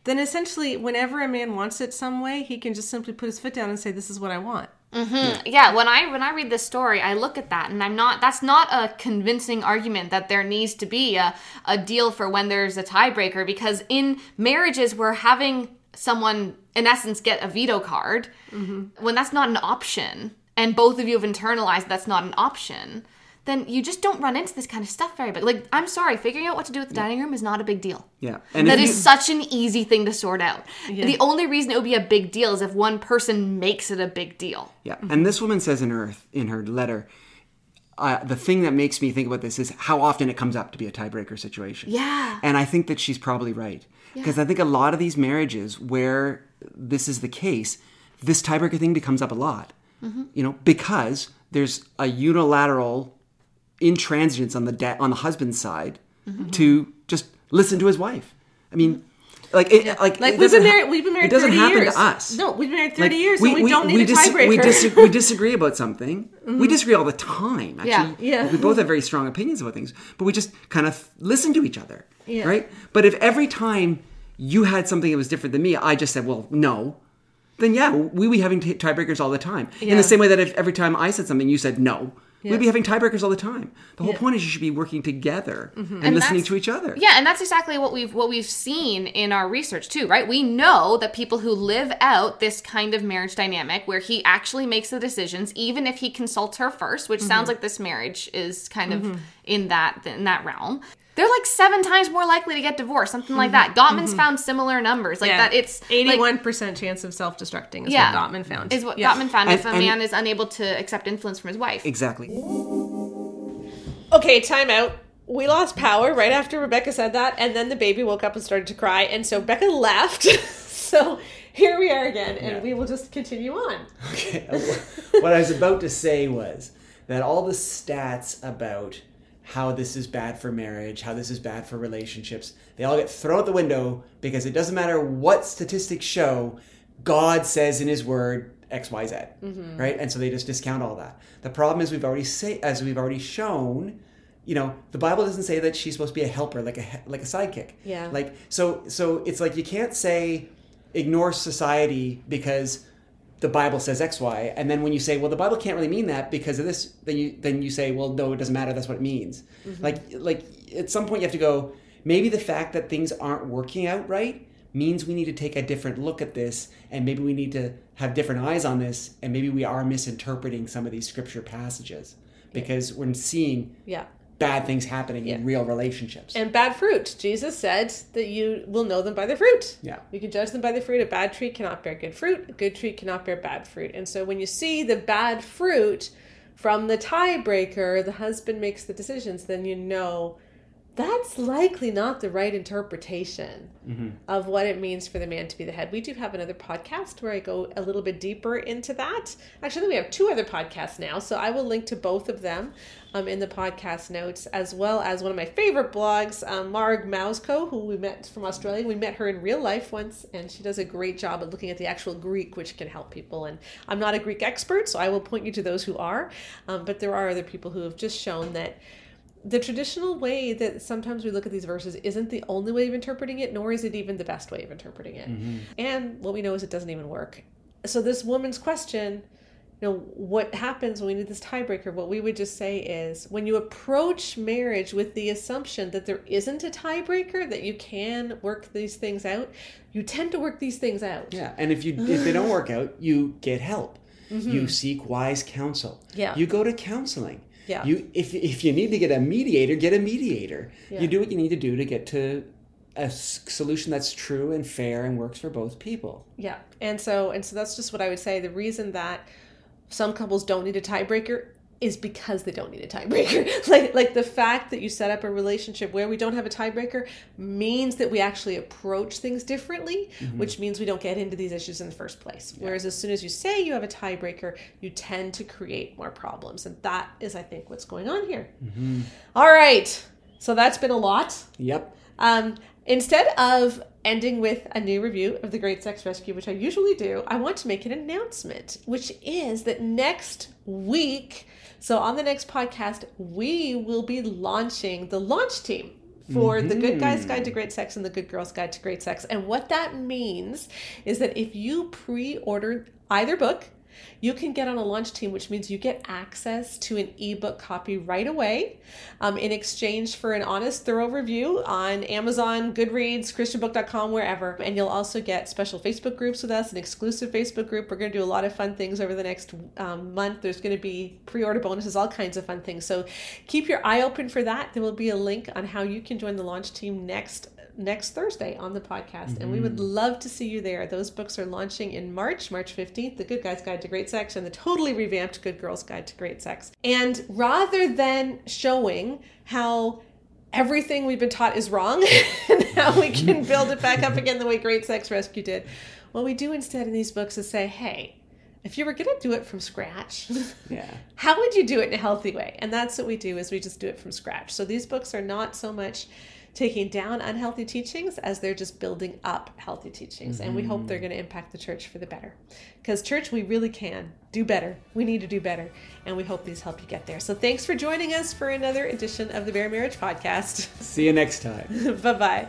Speaker 1: then essentially whenever a man wants it some way, he can just simply put his foot down and say, "This is what I want." Mm-hmm.
Speaker 3: yeah when i when i read this story i look at that and i'm not that's not a convincing argument that there needs to be a, a deal for when there's a tiebreaker because in marriages we're having someone in essence get a veto card when that's not an option and both of you have internalized that's not an option then you just don't run into this kind of stuff very big. Like, I'm sorry, figuring out what to do with the dining room is not a big deal.
Speaker 2: Yeah.
Speaker 3: And that is
Speaker 2: you-
Speaker 3: such an easy thing to sort out. The only reason it would be a big deal is if one person makes it a big deal.
Speaker 2: Yeah, and this woman says in her in her letter, uh, the thing that makes me think about this is how often it comes up to be a tiebreaker situation.
Speaker 3: Yeah.
Speaker 2: and I think that she's probably right because I think a lot of these marriages where this is the case, this tiebreaker thing becomes up a lot. Mm-hmm. You know, because there's a unilateral intransigence on the da- on the husband's side mm-hmm. to just listen to his wife. I mean. Mm-hmm. Like, it, like,
Speaker 1: Like
Speaker 2: it
Speaker 1: we've been
Speaker 2: ha-
Speaker 1: married. We've been married.
Speaker 2: It doesn't
Speaker 1: 30
Speaker 2: happen
Speaker 1: years.
Speaker 2: to us.
Speaker 1: No, we've been married
Speaker 2: Like,
Speaker 1: thirty years, and we, don't need a
Speaker 2: dis-
Speaker 1: tiebreaker.
Speaker 2: We, dis- we disagree about something. We mm-hmm. disagree all the time. Actually,
Speaker 3: Yeah.
Speaker 1: Yeah.
Speaker 2: We both have very strong opinions about things, but we just kind of listen to each other,
Speaker 1: Yeah.
Speaker 2: right? But if every time you had something that was different than me, I just said, "Well, no," then yeah, we be having t- tiebreakers all the time. In the same way that if every time I said something, you said no. We'd be having tiebreakers all the time. The whole
Speaker 1: Yeah.
Speaker 2: point is you should be working together mm-hmm. and,
Speaker 3: And
Speaker 2: listening to each other.
Speaker 3: Yeah, and that's exactly what we've what we've seen in our research too, right? We know that people who live out this kind of marriage dynamic where he actually makes the decisions even if he consults her first, which sounds mm-hmm. like this marriage is kind of mm-hmm. in that in that realm. They're like seven times more likely to get divorced, something like that. Mm-hmm. Gottman's mm-hmm. found similar numbers, like that. It's like-
Speaker 1: eighty-one percent chance of self-destructing is
Speaker 3: yeah,
Speaker 1: what Gottman found.
Speaker 3: Is what
Speaker 1: Yeah.
Speaker 3: Gottman found if a
Speaker 2: And- and-
Speaker 3: man is unable to accept influence from his wife.
Speaker 2: Exactly.
Speaker 1: Okay, time out. We lost power right after Rebecca said that, and then the baby woke up and started to cry, and so Becca left. so here we are again, and
Speaker 4: Yeah.
Speaker 1: we will just continue on.
Speaker 4: Okay, what I was about to say was that all the stats about how this is bad for marriage, how this is bad for relationships, they all get thrown out the window because it doesn't matter what statistics show, God says in His Word X, Y, Z, mm-hmm. right? And so they just discount all that. The problem is we've already say as we've already shown. You know, the Bible doesn't say that she's supposed to be a helper, like a like a sidekick.
Speaker 1: Yeah.
Speaker 4: Like so, so it's like you can't say ignore society because the Bible says X, Y, and then when you say, well, the Bible can't really mean that because of this, then you then you say, well, no, it doesn't matter. That's what it means. Mm-hmm. Like like at some point you have to go. Maybe the fact that things aren't working out right means we need to take a different look at this, and maybe we need to have different eyes on this, and maybe we are misinterpreting some of these scripture passages because we're seeing
Speaker 1: Yeah.
Speaker 4: Bad things happening
Speaker 1: Yeah.
Speaker 4: in real relationships.
Speaker 1: And bad fruit. Jesus said that you will know them by the fruit.
Speaker 4: Yeah.
Speaker 1: You can judge them by the fruit. A bad tree cannot bear good fruit. A good tree cannot bear bad fruit. And so when you see the bad fruit from the tiebreaker, the husband makes the decisions, then you know that's likely not the right interpretation mm-hmm. of what it means for the man to be the head. We do have another podcast where I go a little bit deeper into that. Actually, we have two other podcasts now, so I will link to both of them um, in the podcast notes, as well as one of my favorite blogs, um, Marg Mowczko, who we met from Australia. We met her in real life once, and she does a great job at looking at the actual Greek, which can help people. And I'm not a Greek expert, so I will point you to those who are. Um, but there are other people who have just shown that the traditional way that sometimes we look at these verses isn't the only way of interpreting it, nor is it even the best way of interpreting it. And what we know is it doesn't even work. So this woman's question, you know, what happens when we need this tiebreaker? What we would just say is when you approach marriage with the assumption that there isn't a tiebreaker, that you can work these things out, you tend to work these things out.
Speaker 4: Yeah, and if you if they don't work out, you get help. Mm-hmm. You seek wise counsel.
Speaker 1: Yeah.
Speaker 4: You go to counseling.
Speaker 1: Yeah.
Speaker 4: You if if you need to get a mediator, get a mediator.
Speaker 1: Yeah.
Speaker 4: You do what you need to do to get to a solution that's true and fair and works for both people.
Speaker 1: Yeah. And so and so that's just what I would say. The reason that some couples don't need a tiebreaker is because they don't need a tiebreaker. like like the fact that you set up a relationship where we don't have a tiebreaker means that we actually approach things differently, which means we don't get into these issues in the first place. Whereas as soon as you say you have a tiebreaker, you tend to create more problems. And that is I think what's going on here. All right. So that's been a lot.
Speaker 4: Yep.
Speaker 1: Um, instead of ending with a new review of The Great Sex Rescue, which I usually do, I want to make an announcement, which is that next week, so on the next podcast, we will be launching the launch team. For the Good mm-hmm. Guys Guide to Great Sex and the Good Girls Guide to Great Sex. And what that means is that if you pre order either book, you can get on a launch team, which means you get access to an ebook copy right away um, in exchange for an honest, thorough review on Amazon, Goodreads, ChristianBook.com, wherever. And you'll also get special Facebook groups with us, an exclusive Facebook group. We're going to do a lot of fun things over the next um, month. There's going to be pre order bonuses, all kinds of fun things. So keep your eye open for that. There will be a link on how you can join the launch team next next Thursday on the podcast. Mm-hmm. And we would love to see you there. Those books are launching in March, March 15th The Good Guy's Guide to Great Sex and the totally revamped Good Girl's Guide to Great Sex. And rather than showing how everything we've been taught is wrong and how we can build it back up again the way Great Sex Rescue did, what we do instead in these books is say, hey, if you were going to do it from scratch
Speaker 2: yeah
Speaker 1: how would you do it in a healthy way and that's what we do is we just do it from scratch so these books are not so much taking down unhealthy teachings as they're just building up healthy teachings. Mm-hmm. And we hope they're going to impact the church for the better. Because, church, we really can do better. We need to do better. And we hope these help you get there. So, thanks for joining us for another edition of the Bare Marriage Podcast.
Speaker 4: See you next time.
Speaker 1: bye bye.